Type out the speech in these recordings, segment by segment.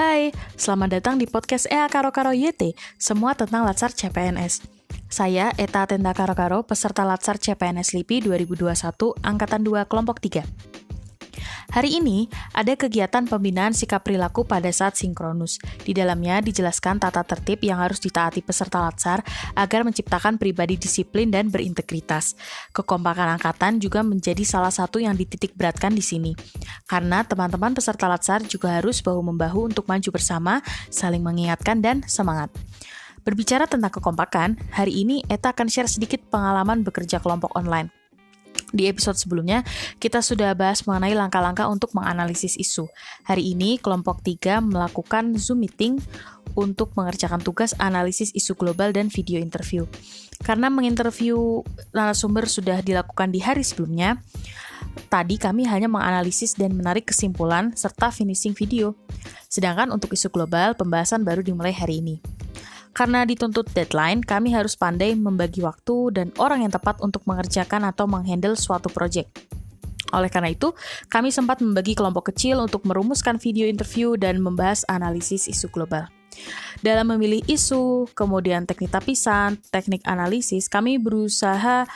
Hai, selamat datang di podcast EA Karo Karo YT, semua tentang Latsar CPNS. Saya Eta Tenda Karo Karo, peserta Latsar CPNS LIPI 2021, Angkatan 2, Kelompok 3. Hari ini ada kegiatan pembinaan sikap perilaku pada saat sinkronus. Di dalamnya dijelaskan tata tertib yang harus ditaati peserta latsar agar menciptakan pribadi disiplin dan berintegritas. Kekompakan angkatan juga menjadi salah satu yang dititik beratkan di sini. Karena teman-teman peserta latsar juga harus bahu-membahu untuk maju bersama, saling mengingatkan dan semangat. Berbicara tentang kekompakan, hari ini Eta akan share sedikit pengalaman bekerja kelompok online. Di episode sebelumnya, kita sudah bahas mengenai langkah-langkah untuk menganalisis isu. Hari ini, kelompok 3 melakukan Zoom meeting untuk mengerjakan tugas analisis isu global dan video interview. Karena menginterview narasumber sudah dilakukan di hari sebelumnya, tadi kami hanya menganalisis dan menarik kesimpulan serta finishing video. Sedangkan untuk isu global, pembahasan baru dimulai hari ini. Karena dituntut deadline, kami harus pandai membagi waktu dan orang yang tepat untuk mengerjakan atau menghandle suatu proyek. Oleh karena itu, kami sempat membagi kelompok kecil untuk merumuskan video interview dan membahas analisis isu global. Dalam memilih isu, kemudian teknik tapisan, teknik analisis, kami berusaha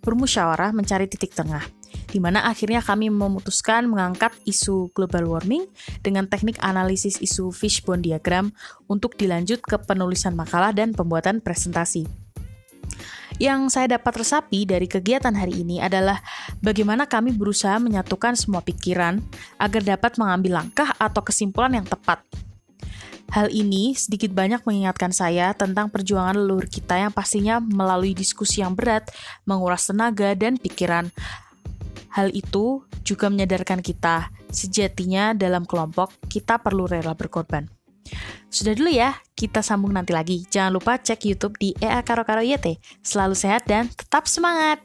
bermusyawarah mencari titik tengah di mana akhirnya kami memutuskan mengangkat isu global warming dengan teknik analisis isu fishbone diagram untuk dilanjut ke penulisan makalah dan pembuatan presentasi. Yang saya dapat resapi dari kegiatan hari ini adalah bagaimana kami berusaha menyatukan semua pikiran agar dapat mengambil langkah atau kesimpulan yang tepat. Hal ini sedikit banyak mengingatkan saya tentang perjuangan leluhur kita yang pastinya melalui diskusi yang berat, menguras tenaga dan pikiran, Hal itu juga menyadarkan kita, sejatinya dalam kelompok kita perlu rela berkorban. Sudah dulu ya, kita sambung nanti lagi. Jangan lupa cek YouTube di EA Karo Karo YT. Selalu sehat dan tetap semangat!